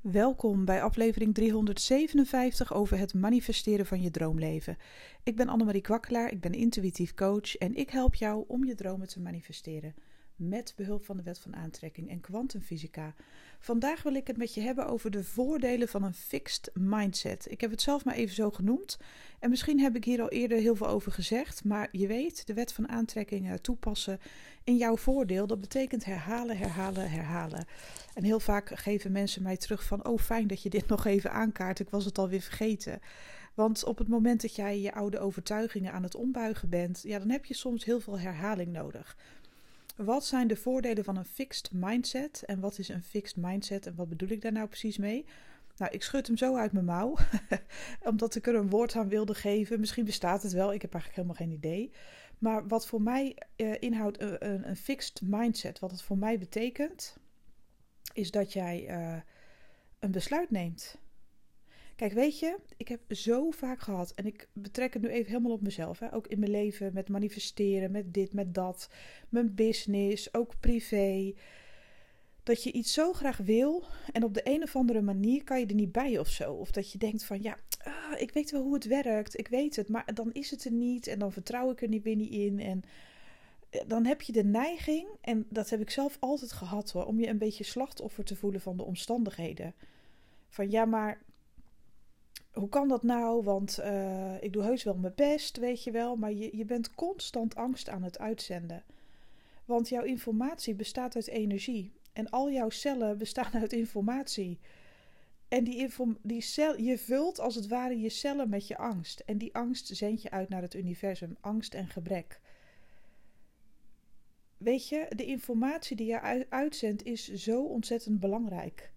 Welkom bij aflevering 357 over het manifesteren van je droomleven. Ik ben Annemarie Kwakkelaar, ik ben intuïtief coach en ik help jou om je dromen te manifesteren met behulp van de wet van aantrekking en kwantumfysica. Vandaag wil ik het met je hebben over de voordelen van een fixed mindset. Ik heb het zelf maar even zo genoemd. En misschien heb ik hier al eerder heel veel over gezegd. Maar je weet, de wet van aantrekking toepassen in jouw voordeel. Dat betekent herhalen, herhalen, herhalen. En heel vaak geven mensen mij terug van: Oh, fijn dat je dit nog even aankaart. Ik was het alweer vergeten. Want op het moment dat jij je oude overtuigingen aan het ombuigen bent, ja, dan heb je soms heel veel herhaling nodig. Wat zijn de voordelen van een fixed mindset? En wat is een fixed mindset en wat bedoel ik daar nou precies mee? Nou, ik schud hem zo uit mijn mouw, omdat ik er een woord aan wilde geven. Misschien bestaat het wel, ik heb eigenlijk helemaal geen idee. Maar wat voor mij uh, inhoudt een, een, een, fixed mindset, wat het voor mij betekent, is dat jij uh, een besluit neemt. Kijk, weet je, ik heb zo vaak gehad, en ik betrek het nu even helemaal op mezelf, hè, ook in mijn leven, met manifesteren, met dit, met dat, mijn business, ook privé, dat je iets zo graag wil en op de een of andere manier kan je er niet bij of zo. Of dat je denkt van, ja, ah, ik weet wel hoe het werkt, ik weet het, maar dan is het er niet en dan vertrouw ik er niet binnen in en eh, dan heb je de neiging, en dat heb ik zelf altijd gehad hoor, om je een beetje slachtoffer te voelen van de omstandigheden. Van ja, maar hoe kan dat nou? Want uh, ik doe heus wel mijn best, weet je wel. Maar je, je bent constant angst aan het uitzenden. Want jouw informatie bestaat uit energie. En al jouw cellen bestaan uit informatie. En die, die cel, je vult als het ware je cellen met je angst. En die angst zend je uit naar het universum. Angst en gebrek. Weet je, de informatie die je uitzendt is zo ontzettend belangrijk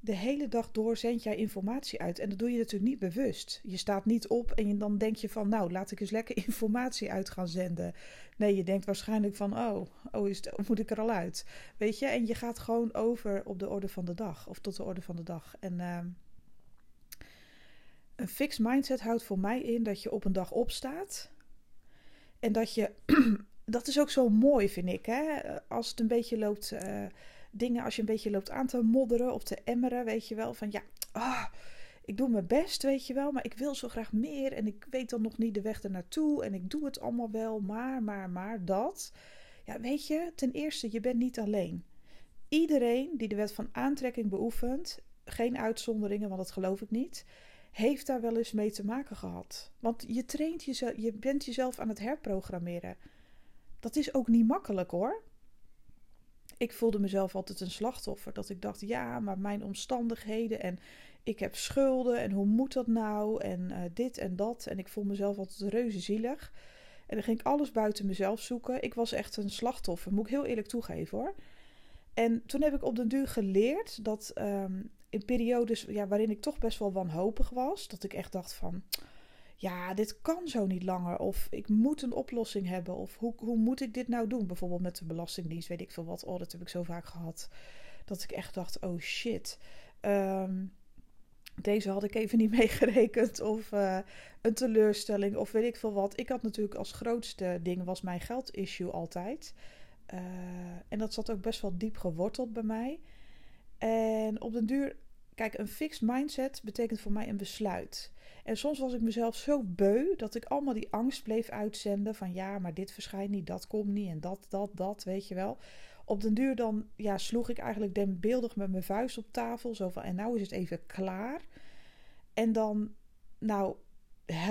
de hele dag door zend jij informatie uit. En dat doe je natuurlijk niet bewust. Je staat niet op en dan denk je van, nou, laat ik eens lekker informatie uit gaan zenden. Nee, je denkt waarschijnlijk van, oh, oh is het, moet ik er al uit? Weet je, en je gaat gewoon over op de orde van de dag, of tot de orde van de dag. En uh, een fixed mindset houdt voor mij in dat je op een dag opstaat. En dat je, dat is ook zo mooi, vind ik, hè? Als het een beetje loopt. Uh, dingen als je een beetje loopt aan te modderen of te emmeren, weet je wel. Van ja, ah, ik doe mijn best, weet je wel, maar ik wil zo graag meer en ik weet dan nog niet de weg ernaartoe en ik doe het allemaal wel, maar, maar, maar, dat. Ja, weet je, ten eerste, je bent niet alleen. Iedereen die de wet van aantrekking beoefent, geen uitzonderingen, want dat geloof ik niet, heeft daar wel eens mee te maken gehad. Want je traint jezelf, je bent jezelf aan het herprogrammeren. Dat is ook niet makkelijk hoor ik voelde mezelf altijd een slachtoffer. Dat ik dacht, ja, maar mijn omstandigheden en ik heb schulden en hoe moet dat nou en uh, dit en dat. En ik voel mezelf altijd reuze zielig. En dan ging ik alles buiten mezelf zoeken. Ik was echt een slachtoffer, moet ik heel eerlijk toegeven hoor. En toen heb ik op den duur geleerd dat um, in periodes ja, waarin ik toch best wel wanhopig was, dat ik echt dacht van ja, dit kan zo niet langer. Of ik moet een oplossing hebben. Of hoe, hoe moet ik dit nou doen? Bijvoorbeeld met de Belastingdienst, weet ik veel wat. Oh, dat heb ik zo vaak gehad. Dat ik echt dacht, oh shit. Ehm, deze had ik even niet meegerekend. Of uh, een teleurstelling. Of weet ik veel wat. Ik had natuurlijk als grootste ding was mijn geldissue altijd. Uh, en dat zat ook best wel diep geworteld bij mij. En op den duur, kijk, een fixed mindset betekent voor mij een besluit. En soms was ik mezelf zo beu dat ik allemaal die angst bleef uitzenden van ja, maar dit verschijnt niet, dat komt niet en dat, dat, dat, weet je wel. Op den duur dan ja, sloeg ik eigenlijk denkbeeldig met mijn vuist op tafel, zo van en nou is het even klaar. En dan, nou,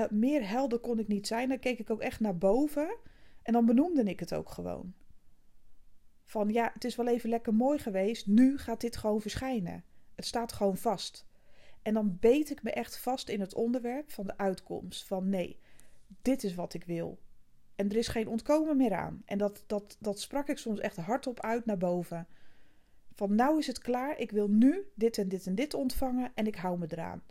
meer helder kon ik niet zijn. Dan keek ik ook echt naar boven en dan benoemde ik het ook gewoon. Van ja, het is wel even lekker mooi geweest, nu gaat dit gewoon verschijnen. Het staat gewoon vast. En dan beet ik me echt vast in het onderwerp van de uitkomst. Van nee, dit is wat ik wil. En er is geen ontkomen meer aan. En dat, dat, dat sprak ik soms echt hardop uit naar boven. Van nou is het klaar, ik wil nu dit en dit en dit ontvangen en ik hou me eraan.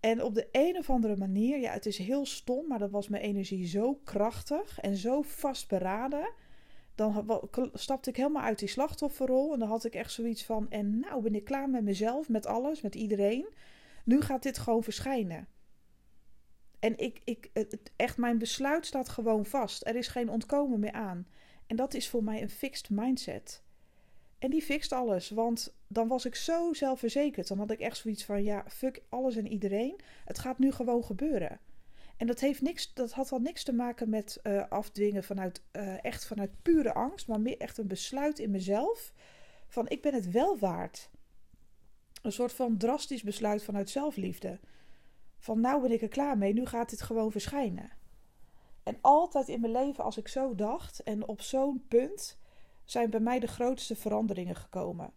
En op de een of andere manier, ja, het is heel stom, maar dan was mijn energie zo krachtig en zo vastberaden dan stapte ik helemaal uit die slachtofferrol. En dan had ik echt zoiets van: en nou ben ik klaar met mezelf, met alles, met iedereen. Nu gaat dit gewoon verschijnen. En ik, ik, echt, mijn besluit staat gewoon vast. Er is geen ontkomen meer aan. En dat is voor mij een fixed mindset. En die fixt alles, want dan was ik zo zelfverzekerd. Dan had ik echt zoiets van, ja, fuck alles en iedereen. Het gaat nu gewoon gebeuren. En dat, heeft niks, dat had al niks te maken met uh, afdwingen vanuit, uh, echt vanuit pure angst, maar meer echt een besluit in mezelf van ik ben het wel waard. Een soort van drastisch besluit vanuit zelfliefde. Van nou ben ik er klaar mee, nu gaat dit gewoon verschijnen. En altijd in mijn leven, als ik zo dacht en op zo'n punt, zijn bij mij de grootste veranderingen gekomen.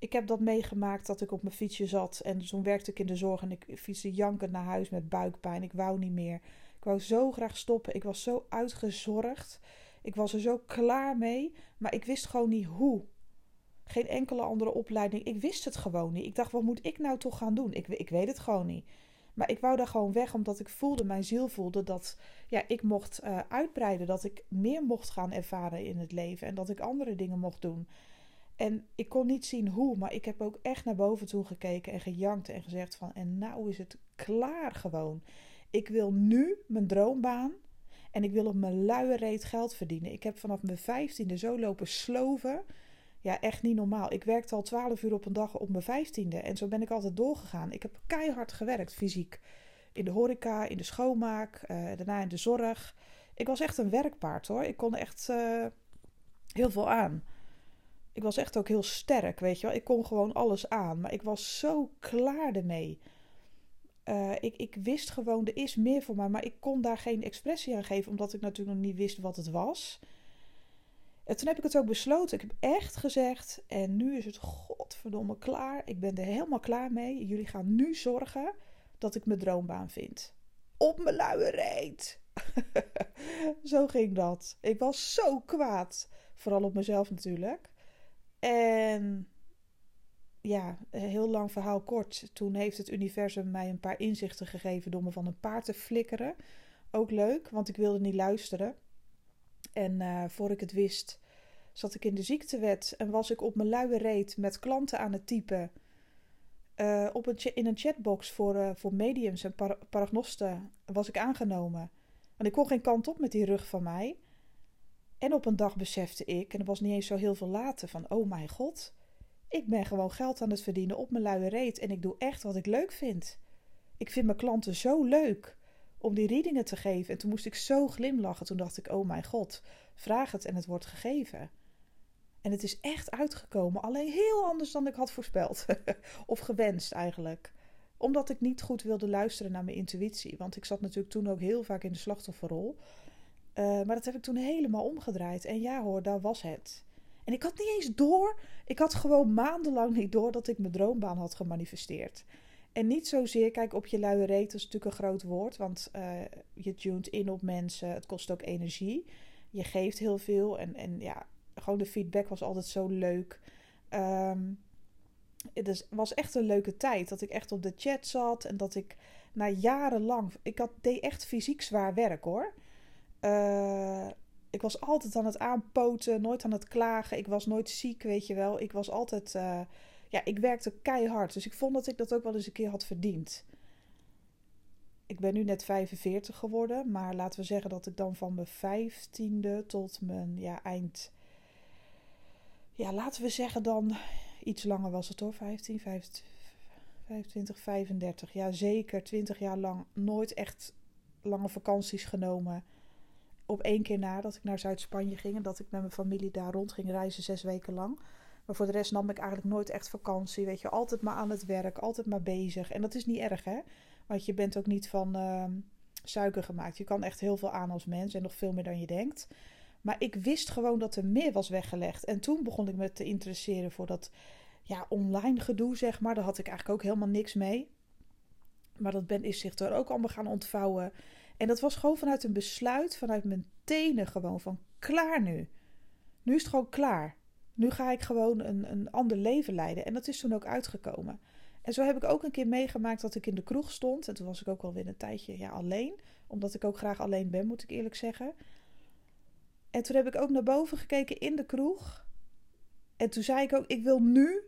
Ik heb dat meegemaakt dat ik op mijn fietsje zat en toen werkte ik in de zorg en ik fietste jankend naar huis met buikpijn. Ik wou niet meer. Ik wou zo graag stoppen. Ik was zo uitgezorgd. Ik was er zo klaar mee, maar ik wist gewoon niet hoe. Geen enkele andere opleiding. Ik wist het gewoon niet. Ik dacht, wat moet ik nou toch gaan doen? Ik, ik weet het gewoon niet. Maar ik wou daar gewoon weg, omdat ik voelde, mijn ziel voelde dat ja, ik mocht uh, uitbreiden. Dat ik meer mocht gaan ervaren in het leven. En dat ik andere dingen mocht doen. En ik kon niet zien hoe, maar ik heb ook echt naar boven toe gekeken en gejankt en gezegd van... En nou is het klaar gewoon. Ik wil nu mijn droombaan en ik wil op mijn luie reet geld verdienen. Ik heb vanaf mijn vijftiende zo lopen sloven ja, echt niet normaal. Ik werkte al 12 uur op een dag op mijn vijftiende. En zo ben ik altijd doorgegaan. Ik heb keihard gewerkt, fysiek. In de horeca, in de schoonmaak, uh, daarna in de zorg. Ik was echt een werkpaard hoor. Ik kon echt uh, heel veel aan. Ik was echt ook heel sterk, weet je wel. Ik kon gewoon alles aan. Maar ik was zo klaar ermee. Uh, ik, ik wist gewoon, er is meer voor mij. Maar ik kon daar geen expressie aan geven, omdat ik natuurlijk nog niet wist wat het was. En toen heb ik het ook besloten. Ik heb echt gezegd, en nu is het godverdomme klaar. Ik ben er helemaal klaar mee. Jullie gaan nu zorgen dat ik mijn droombaan vind. Op mijn luie reet. zo ging dat. Ik was zo kwaad. Vooral op mezelf natuurlijk. En ja, heel lang verhaal kort. Toen heeft het universum mij een paar inzichten gegeven door me van een paard te flikkeren. Ook leuk, want ik wilde niet luisteren. En uh, voor ik het wist, zat ik in de ziektewet en was ik op mijn luie reet met klanten aan het typen. Uh, op een in een chatbox voor, uh, voor mediums en par paragnosten was ik aangenomen. En ik kon geen kant op met die rug van mij. En op een dag besefte ik, en dat was niet eens zo heel veel later, van oh mijn god, ik ben gewoon geld aan het verdienen op mijn luie reet en ik doe echt wat ik leuk vind. Ik vind mijn klanten zo leuk om die readingen te geven. En toen moest ik zo glimlachen. Toen dacht ik, oh mijn god, vraag het en het wordt gegeven. En het is echt uitgekomen, alleen heel anders dan ik had voorspeld. of gewenst eigenlijk. Omdat ik niet goed wilde luisteren naar mijn intuïtie. Want ik zat natuurlijk toen ook heel vaak in de slachtofferrol. Uh, maar dat heb ik toen helemaal omgedraaid. En ja hoor, daar was het. En ik had niet eens door. Ik had gewoon maandenlang niet door dat ik mijn droombaan had gemanifesteerd. En niet zozeer, kijk, op je luie reet, is natuurlijk een groot woord, want uh, je tuned in op mensen, het kost ook energie. Je geeft heel veel en, en ja, gewoon de feedback was altijd zo leuk. Um, het was echt een leuke tijd dat ik echt op de chat zat en dat ik na jarenlang, ik had, deed echt fysiek zwaar werk hoor. Uh, ik was altijd aan het aanpoten, nooit aan het klagen. Ik was nooit ziek, weet je wel. Ik was altijd. Uh, ja, ik werkte keihard. Dus ik vond dat ik dat ook wel eens een keer had verdiend. Ik ben nu net 45 geworden. Maar laten we zeggen dat ik dan van mijn vijftiende tot mijn ja, eind. Ja, laten we zeggen dan. Iets langer was het hoor. 15, 25, 35. Ja, zeker 20 jaar lang. Nooit echt lange vakanties genomen op één keer na dat ik naar Zuid-Spanje ging en dat ik met mijn familie daar rond ging reizen zes weken lang. Maar voor de rest nam ik eigenlijk nooit echt vakantie. Weet je, altijd maar aan het werk, altijd maar bezig. En dat is niet erg, hè? Want je bent ook niet van uh, suiker gemaakt. Je kan echt heel veel aan als mens en nog veel meer dan je denkt. Maar ik wist gewoon dat er meer was weggelegd. En toen begon ik me te interesseren voor dat ja, online gedoe, zeg maar. Daar had ik eigenlijk ook helemaal niks mee. Maar dat ben, is zich er ook allemaal gaan ontvouwen. En dat was gewoon vanuit een besluit, vanuit mijn tenen gewoon van klaar nu. Nu is het gewoon klaar. Nu ga ik gewoon een, een ander leven leiden. En dat is toen ook uitgekomen. En zo heb ik ook een keer meegemaakt dat ik in de kroeg stond. En toen was ik ook wel weer een tijdje ja, alleen. Omdat ik ook graag alleen ben, moet ik eerlijk zeggen. En toen heb ik ook naar boven gekeken in de kroeg. En toen zei ik ook: Ik wil nu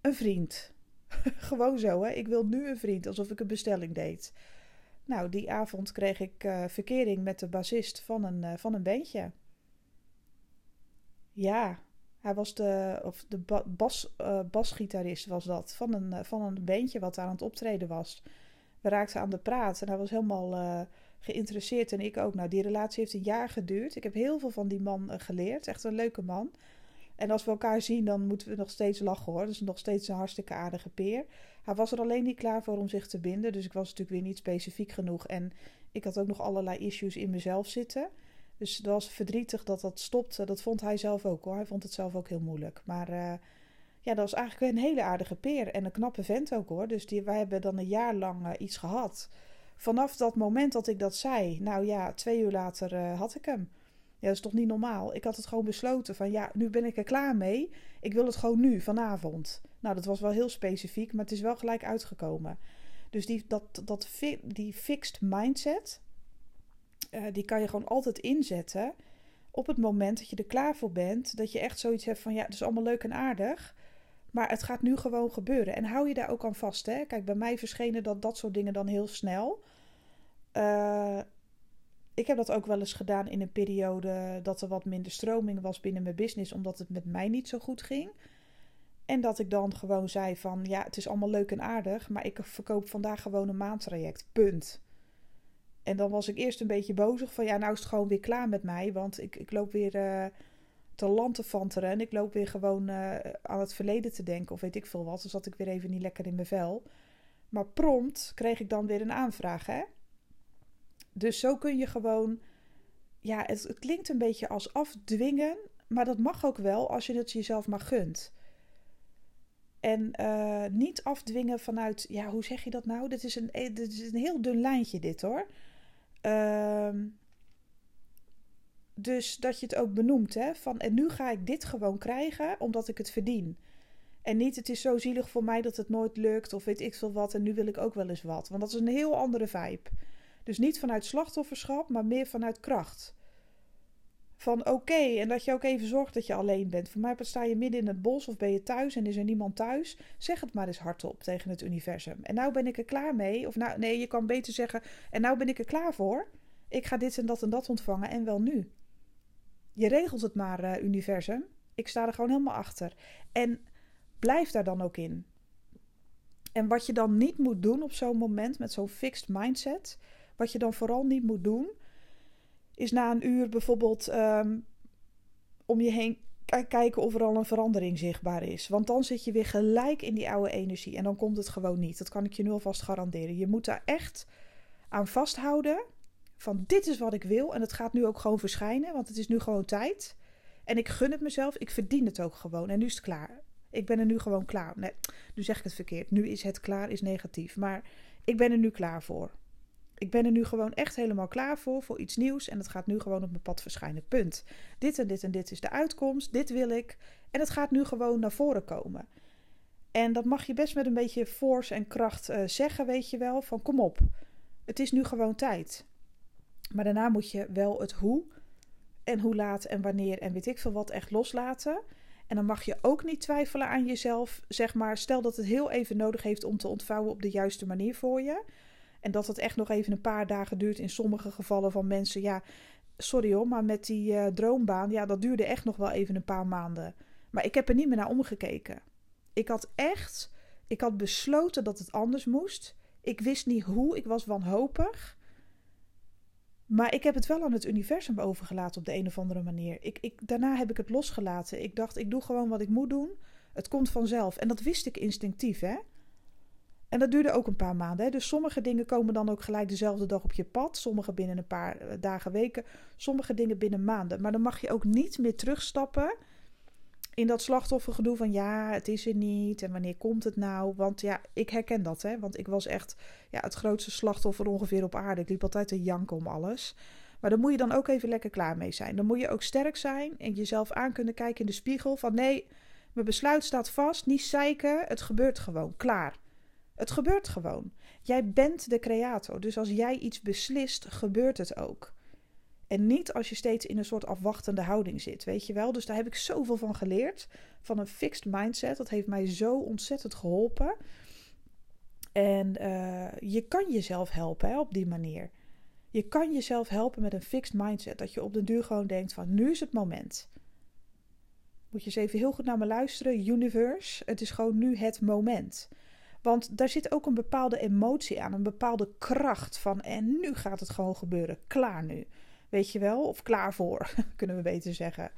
een vriend. Gewoon zo, hè? Ik wil nu een vriend, alsof ik een bestelling deed. Nou, die avond kreeg ik uh, verkering met de bassist van een, uh, van een bandje. Ja, Hij was de, of de bas, uh, basgitarist was dat, van een, van een bandje wat aan het optreden was. We raakten aan de praat en hij was helemaal geïnteresseerd en ik ook. Nou, die relatie heeft een jaar geduurd. Ik heb heel veel van die man geleerd. Echt een leuke man. En als we elkaar zien, dan moeten we nog steeds lachen hoor. Is nog steeds een hartstikke aardige peer. Hij was er alleen niet klaar voor om zich te binden. Dus ik was natuurlijk weer niet specifiek genoeg. En ik had ook nog allerlei issues in mezelf zitten. Dus dat was verdrietig dat dat stopte. Dat vond hij zelf ook hoor. Hij vond het zelf ook heel moeilijk. Maar uh, ja, dat was eigenlijk een hele aardige peer. En een knappe vent ook hoor. Dus die, wij hebben dan een jaar lang uh, iets gehad. Vanaf dat moment dat ik dat zei, nou ja, twee uur later uh, had ik hem. Ja, dat is toch niet normaal? Ik had het gewoon besloten van ja, nu ben ik er klaar mee. Ik wil het gewoon nu, vanavond. Nou, dat was wel heel specifiek, maar het is wel gelijk uitgekomen. Dus die, dat, dat, die fixed mindset, uh, die kan je gewoon altijd inzetten op het moment dat je er klaar voor bent. Dat je echt zoiets hebt van ja, het is allemaal leuk en aardig. Maar het gaat nu gewoon gebeuren. En hou je daar ook aan vast. Hè? Kijk, bij mij verschenen dat, dat soort dingen dan heel snel. Uh, ik heb dat ook wel eens gedaan in een periode dat er wat minder stroming was binnen mijn business, omdat het met mij niet zo goed ging. En dat ik dan gewoon zei van ja, het is allemaal leuk en aardig, maar ik verkoop vandaag gewoon een maandtraject. Punt. En dan was ik eerst een beetje bozig van ja, nou is het gewoon weer klaar met mij, want ik, ik loop weer uh, te lantefanteren en ik loop weer gewoon uh, aan het verleden te denken of weet ik veel wat. Dus zat ik weer even niet lekker in mijn vel. Maar prompt kreeg ik dan weer een aanvraag, hè. Dus zo kun je gewoon. Ja, het, klinkt een beetje als afdwingen, maar dat mag ook wel als je het jezelf maar gunt. En uh, niet afdwingen vanuit, ja, hoe zeg je dat nou? Dit is een, eh, dit is een heel dun lijntje, dit hoor. Uh, dus dat je het ook benoemt, hè? Van en nu ga ik dit gewoon krijgen omdat ik het verdien. En niet, het is zo zielig voor mij dat het nooit lukt, of weet ik veel wat, en nu wil ik ook wel eens wat. Want dat is een heel andere vibe. Dus niet vanuit slachtofferschap, maar meer vanuit kracht. Van oké, en dat je ook even zorgt dat je alleen bent. Voor mij sta je midden in het bos of ben je thuis en is er niemand thuis. Zeg het maar eens hardop tegen het universum. En nou ben ik er klaar mee. Of nou, nee, je kan beter zeggen. En nou ben ik er klaar voor. Ik ga dit en dat en dat ontvangen en wel nu. Je regelt het maar, uh, universum. Ik sta er gewoon helemaal achter. En blijf daar dan ook in. En wat je dan niet moet doen op zo'n moment met zo'n fixed mindset wat je dan vooral niet moet doen, is na een uur bijvoorbeeld ehm, om je heen kijken of er al een verandering zichtbaar is. Want dan zit je weer gelijk in die oude energie en dan komt het gewoon niet. Dat kan ik je nu alvast garanderen. Je moet daar echt aan vasthouden van dit is wat ik wil en het gaat nu ook gewoon verschijnen, want het is nu gewoon tijd. En ik gun het mezelf, ik verdien het ook gewoon en nu is het klaar. Ik ben er nu gewoon klaar. Nee, nu zeg ik het verkeerd. Nu is het klaar, is negatief. Maar ik ben er nu klaar voor. Ik ben er nu gewoon echt helemaal klaar voor, voor iets nieuws. En het gaat nu gewoon op mijn pad verschijnen. Punt. Dit en dit en dit is de uitkomst. Dit wil ik. En het gaat nu gewoon naar voren komen. En dat mag je best met een beetje force en kracht uh, zeggen, weet je wel. Van kom op. Het is nu gewoon tijd. Maar daarna moet je wel het hoe en hoe laat en wanneer en weet ik veel wat echt loslaten. En dan mag je ook niet twijfelen aan jezelf. Zeg maar, stel dat het heel even nodig heeft om te ontvouwen op de juiste manier voor je. En dat het echt nog even een paar dagen duurt in sommige gevallen van mensen. Ja, sorry hoor, maar met die uh, droombaan, ja, dat duurde echt nog wel even een paar maanden. Maar ik heb er niet meer naar omgekeken. Ik had echt, ik had besloten dat het anders moest. Ik wist niet hoe, ik was wanhopig. Maar ik heb het wel aan het universum overgelaten op de een of andere manier. Ik, ik, daarna heb ik het losgelaten. Ik dacht, ik doe gewoon wat ik moet doen. Het komt vanzelf. En dat wist ik instinctief, hè. En dat duurde ook een paar maanden. Hè? Dus sommige dingen komen dan ook gelijk dezelfde dag op je pad. Sommige binnen een paar eh, dagen, weken. Sommige dingen binnen maanden. Maar dan mag je ook niet meer terugstappen in dat slachtoffergedoe van ja, het is er niet. En wanneer komt het nou? Want ja, ik herken dat. Hè? Want ik was echt ja, het grootste slachtoffer ongeveer op aarde. Ik liep altijd te janken om alles. Maar daar moet je dan ook even lekker klaar mee zijn. Dan moet je ook sterk zijn en jezelf aan kunnen kijken in de spiegel. Van nee, mijn besluit staat vast. Niet zeiken. Het gebeurt gewoon. Klaar. Het gebeurt gewoon. Jij bent de creator. Dus als jij iets beslist, gebeurt het ook. En niet als je steeds in een soort afwachtende houding zit, weet je wel. Dus daar heb ik zoveel van geleerd. Van een fixed mindset. Dat heeft mij zo ontzettend geholpen. En uh, je kan jezelf helpen hè, op die manier. Je kan jezelf helpen met een fixed mindset. Dat je op de duur gewoon denkt van nu is het moment. Moet je eens even heel goed naar me luisteren. Universe, het is gewoon nu het moment. Want daar zit ook een bepaalde emotie aan, een bepaalde kracht van. En nu gaat het gewoon gebeuren. Klaar nu. Weet je wel? Of klaar voor, kunnen we beter zeggen.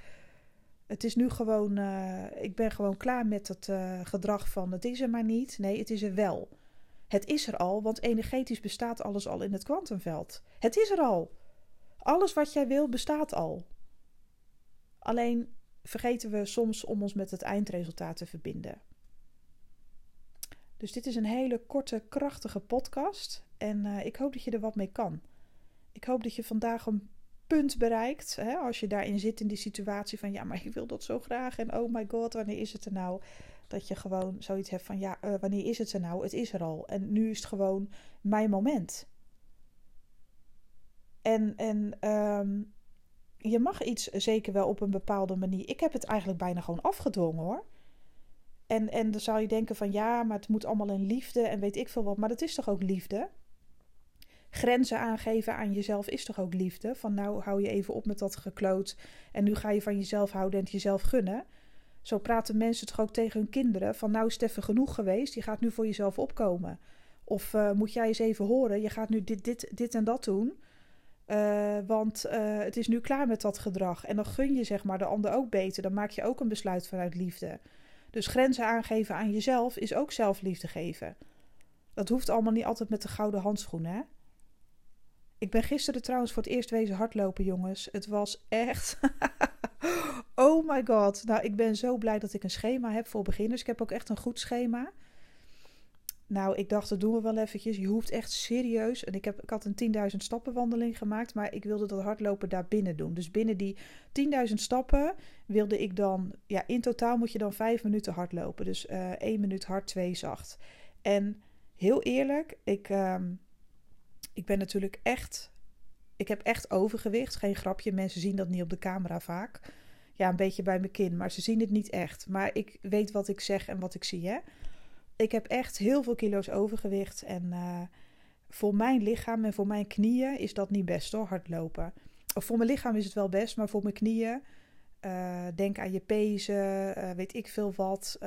Het is nu gewoon. Uh, ik ben gewoon klaar met het uh, gedrag van het is er maar niet. Nee, het is er wel. Het is er al, want energetisch bestaat alles al in het kwantumveld. Het is er al. Alles wat jij wil bestaat al. Alleen vergeten we soms om ons met het eindresultaat te verbinden. Dus dit is een hele korte, krachtige podcast. En uh, ik hoop dat je er wat mee kan. Ik hoop dat je vandaag een punt bereikt. Hè, als je daarin zit in die situatie van ja, maar ik wil dat zo graag. En oh my god, wanneer is het er nou? Dat je gewoon zoiets hebt van ja, uh, wanneer is het er nou? Het is er al. En nu is het gewoon mijn moment. En, en um, je mag iets zeker wel op een bepaalde manier. Ik heb het eigenlijk bijna gewoon afgedwongen hoor. En, en dan zou je denken van ja, maar het moet allemaal in liefde en weet ik veel wat. Maar dat is toch ook liefde? Grenzen aangeven aan jezelf is toch ook liefde? Van nou hou je even op met dat gekloot en nu ga je van jezelf houden en het jezelf gunnen. Zo praten mensen toch ook tegen hun kinderen van nou is het even genoeg geweest, je gaat nu voor jezelf opkomen. Of uh, moet jij eens even horen, je gaat nu dit, dit, dit en dat doen. Uh, want uh, het is nu klaar met dat gedrag. En dan gun je zeg maar de ander ook beter. Dan maak je ook een besluit vanuit liefde. Dus grenzen aangeven aan jezelf is ook zelfliefde geven. Dat hoeft allemaal niet altijd met de gouden handschoenen, hè? Ik ben gisteren trouwens voor het eerst wezen hardlopen, jongens. Het was echt. oh my god. Nou, ik ben zo blij dat ik een schema heb voor beginners. Ik heb ook echt een goed schema. Nou, ik dacht, dat doen we wel eventjes. Je hoeft echt serieus. En ik, heb, ik had een 10.000 stappen wandeling gemaakt. Maar ik wilde dat hardlopen daar binnen doen. Dus binnen die 10.000 stappen wilde ik dan. Ja, in totaal moet je dan 5 minuten hardlopen. Dus uh, eh, 1 minuut hard, 2 zacht. En heel eerlijk, ik, uh, ik ben natuurlijk echt. Ik heb echt overgewicht. Geen grapje. Mensen zien dat niet op de camera vaak. Ja, een beetje bij mijn kin. Maar ze zien het niet echt. Maar ik weet wat ik zeg en wat ik zie, hè ik heb echt heel veel kilo's overgewicht. En uh, voor mijn lichaam en voor mijn knieën is dat niet best hoor, hardlopen. Of voor mijn lichaam is het wel best, maar voor mijn knieën. Uh, denk aan je pezen, uh, weet ik veel wat.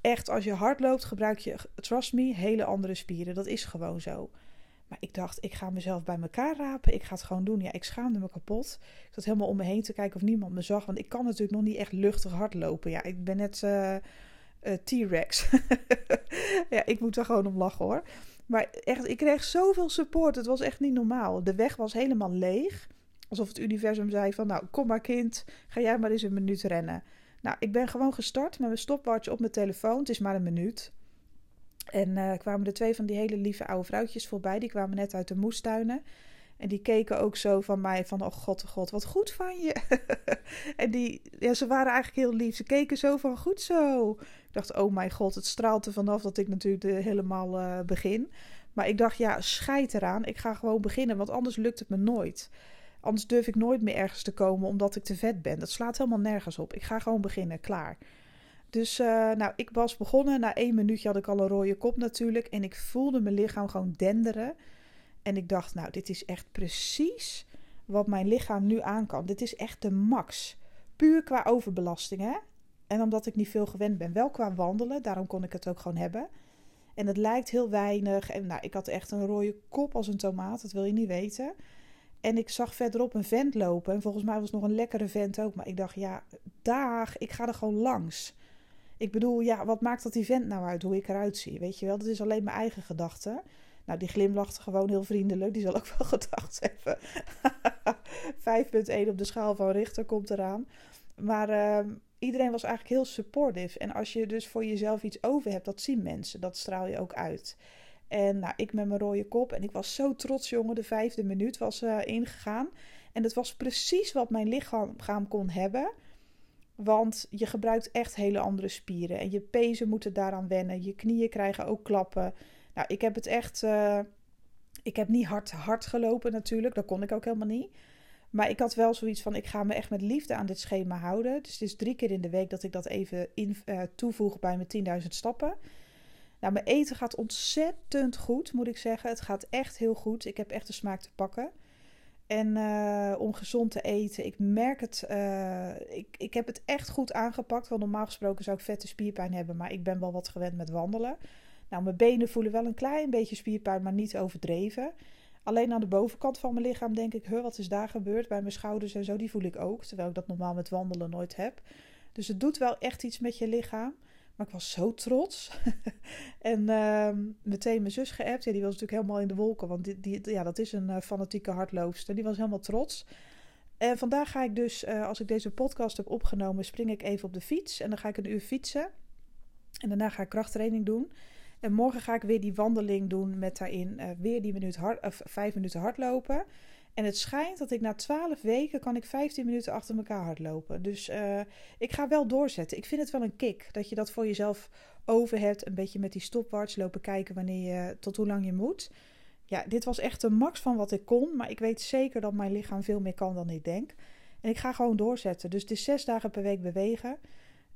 echt, als je hard loopt, gebruik je, trust me, hele andere spieren. Dat is gewoon zo. Maar ik dacht, ik ga mezelf bij elkaar rapen. Ik ga het gewoon doen. Ja, ik schaamde me kapot. Ik zat helemaal om me heen te kijken of niemand me zag. Want ik kan natuurlijk nog niet echt luchtig hardlopen. Ja, ik ben net uh, T-Rex. ja, ik moet er gewoon om lachen hoor. Maar echt, ik kreeg zoveel support. Het was echt niet normaal. De weg was helemaal leeg. Alsof het universum zei van, nou, kom maar kind, ga jij maar eens een minuut rennen. Nou, ik ben gewoon gestart met mijn stopwatch op mijn telefoon. Het is maar een minuut. En uh, kwamen er twee van die hele lieve oude vrouwtjes voorbij. Die kwamen net uit de moestuinen. En die keken ook zo van mij van, oh god, oh god, wat goed van je. en die, ja, ze waren eigenlijk heel lief. Ze keken zo van, goed zo. Ik dacht, oh mijn god, het straalt er vanaf dat ik natuurlijk de, helemaal uh, begin. Maar ik dacht, ja, scheid eraan. Ik ga gewoon beginnen, want anders lukt het me nooit. Anders durf ik nooit meer ergens te komen omdat ik te vet ben. Dat slaat helemaal nergens op. Ik ga gewoon beginnen, klaar. Dus uh, nou, ik was begonnen. Na één minuutje had ik al een rode kop natuurlijk. En ik voelde mijn lichaam gewoon denderen. En ik dacht, nou, dit is echt precies wat mijn lichaam nu aan kan. Dit is echt de max. Puur qua overbelasting, hè? En omdat ik niet veel gewend ben, wel qua wandelen, daarom kon ik het ook gewoon hebben. En het lijkt heel weinig. En nou, ik had echt een rode kop als een tomaat, dat wil je niet weten. En ik zag verderop een vent lopen. En volgens mij was nog een lekkere vent ook. Maar ik dacht, ja, dag, ik ga er gewoon langs. Ik bedoel, ja, wat maakt dat die vent nou uit, hoe ik eruit zie? Weet je wel, dat is alleen mijn eigen gedachte. Nou, die glimlachte gewoon heel vriendelijk. Die zal ook wel gedacht hebben. 5.1 op de schaal van Richter komt eraan. Maar uh, iedereen was eigenlijk heel supportive. En als je dus voor jezelf iets over hebt, dat zien mensen. Dat straal je ook uit. En nou, ik met mijn rode kop. En ik was zo trots, jongen. De vijfde minuut was uh, ingegaan. En het was precies wat mijn lichaam kon hebben. Want je gebruikt echt hele andere spieren. En je pezen moeten daaraan wennen. Je knieën krijgen ook klappen. Nou, ik heb het echt. Uh, ik heb niet hard, hard gelopen natuurlijk. Dat kon ik ook helemaal niet. Maar ik had wel zoiets van: ik ga me echt met liefde aan dit schema houden. Dus het is drie keer in de week dat ik dat even in, uh, toevoeg bij mijn 10.000 stappen. Nou, mijn eten gaat ontzettend goed, moet ik zeggen. Het gaat echt heel goed. Ik heb echt de smaak te pakken. En uh, om gezond te eten. Ik merk het. Ik, ik heb het echt goed aangepakt. Want normaal gesproken zou ik vette spierpijn hebben. Maar ik ben wel wat gewend met wandelen. Nou, mijn benen voelen wel een klein beetje spierpijn, maar niet overdreven. Alleen aan de bovenkant van mijn lichaam denk ik, wat is daar gebeurd? Bij mijn schouders en zo, die voel ik ook. Terwijl ik dat normaal met wandelen nooit heb. Dus het doet wel echt iets met je lichaam. Maar ik was zo trots. en uh, meteen mijn zus geappt. Ja, die was natuurlijk helemaal in de wolken. Want die, die ja, dat is een uh, fanatieke hardloopster. Die was helemaal trots. En vandaag ga ik dus, uh, als ik deze podcast heb opgenomen, spring ik even op de fiets. En dan ga ik een uur fietsen. En daarna ga ik krachttraining doen. En morgen ga ik weer die wandeling doen met daarin uh, weer die minuut hard, vijf minuten hardlopen. En het schijnt dat ik na 12 weken kan ik 15 minuten achter elkaar hardlopen. Dus uh, ik ga wel doorzetten. Ik vind het wel een kick dat je dat voor jezelf over hebt. Een beetje met die stopwatch lopen kijken wanneer je, tot hoe lang je moet. Ja, dit was echt de max van wat ik kon. Maar ik weet zeker dat mijn lichaam veel meer kan dan ik denk. En ik ga gewoon doorzetten. Dus het is zes dagen per week bewegen.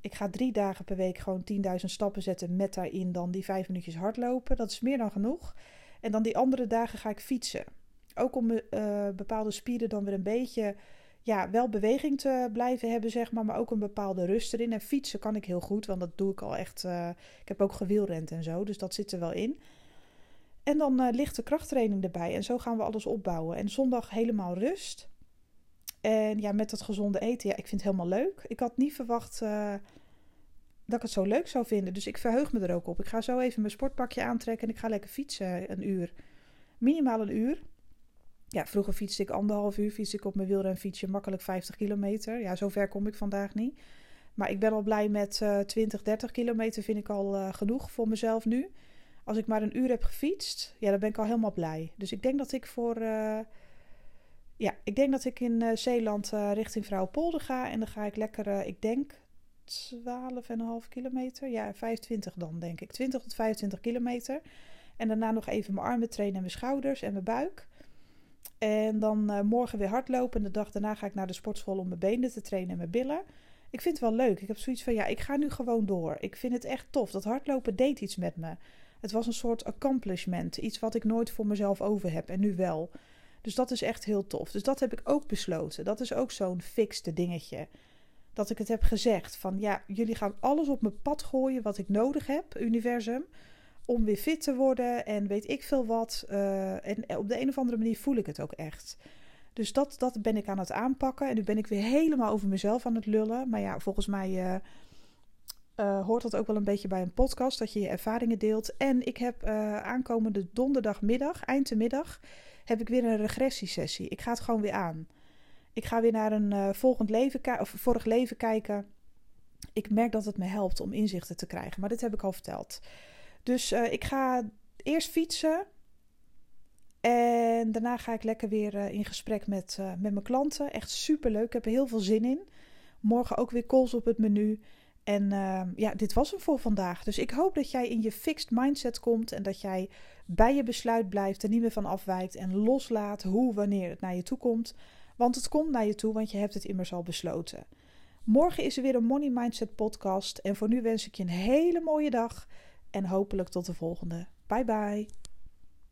Ik ga drie dagen per week gewoon 10.000 stappen zetten met daarin dan die vijf minuutjes hardlopen. Dat is meer dan genoeg. En dan die andere dagen ga ik fietsen. Ook om uh, bepaalde spieren dan weer een beetje, ja, wel beweging te blijven hebben, zeg maar. Maar ook een bepaalde rust erin. En fietsen kan ik heel goed, want dat doe ik al echt. Uh, ik heb ook gewielrend en zo, dus dat zit er wel in. En dan uh, ligt de krachttraining erbij. En zo gaan we alles opbouwen. En zondag helemaal rust. En ja, met dat gezonde eten, ja, ik vind het helemaal leuk. Ik had niet verwacht uh, dat ik het zo leuk zou vinden. Dus ik verheug me er ook op. Ik ga zo even mijn sportpakje aantrekken en ik ga lekker fietsen een uur. Minimaal een uur. Ja, vroeger fietste ik anderhalf uur, fiets ik op mijn wielrenfietsje makkelijk 50 kilometer. Ja, zover kom ik vandaag niet. Maar ik ben al blij met uh, 20, 30 kilometer, vind ik al uh, genoeg voor mezelf nu. Als ik maar een uur heb gefietst, ja, dan ben ik al helemaal blij. Dus ik denk dat ik voor... Ja, ik denk dat ik in uh, Zeeland uh, richting Vrouwenpolder ga. En dan ga ik lekker, uh, ik denk 12,5 kilometer. Ja, 25 dan denk ik. 20 tot 25 kilometer. En daarna nog even mijn armen trainen en mijn schouders en mijn buik. En dan morgen weer hardlopen. En de dag daarna ga ik naar de sportschool om mijn benen te trainen en mijn billen. Ik vind het wel leuk. Ik heb zoiets van, ja, ik ga nu gewoon door. Ik vind het echt tof. Dat hardlopen deed iets met me. Het was een soort accomplishment. Iets wat ik nooit voor mezelf over heb. En nu wel. Dus dat is echt heel tof. Dus dat heb ik ook besloten. Dat is ook zo'n fixte dingetje. Dat ik het heb gezegd van ja, jullie gaan alles op mijn pad gooien wat ik nodig heb, universum, om weer fit te worden en weet ik veel wat. Uh, en op de een of andere manier voel ik het ook echt. Dus dat, dat ben ik aan het aanpakken. En nu ben ik weer helemaal over mezelf aan het lullen. Maar ja, volgens mij uh, uh, hoort dat ook wel een beetje bij een podcast, dat je je ervaringen deelt. En ik heb aankomende donderdagmiddag, eind de middag heb ik weer een regressiesessie. Ik ga het gewoon weer aan. Ik ga weer naar een uh, volgend leven of vorig leven kijken. Ik merk dat het me helpt om inzichten te krijgen, maar dit heb ik al verteld. Dus ik ga eerst fietsen. En daarna ga ik lekker weer in gesprek met, met mijn klanten. Echt super leuk. Ik heb er heel veel zin in. Morgen ook weer calls op het menu. En uh, ja, dit was hem voor vandaag. Dus ik hoop dat jij in je fixed mindset komt en dat jij bij je besluit blijft, er niet meer van afwijkt en loslaat hoe, wanneer het naar je toe komt. Want het komt naar je toe, want je hebt het immers al besloten. Morgen is er weer een Money Mindset podcast. En voor nu wens ik je een hele mooie dag en hopelijk tot de volgende. Bye bye.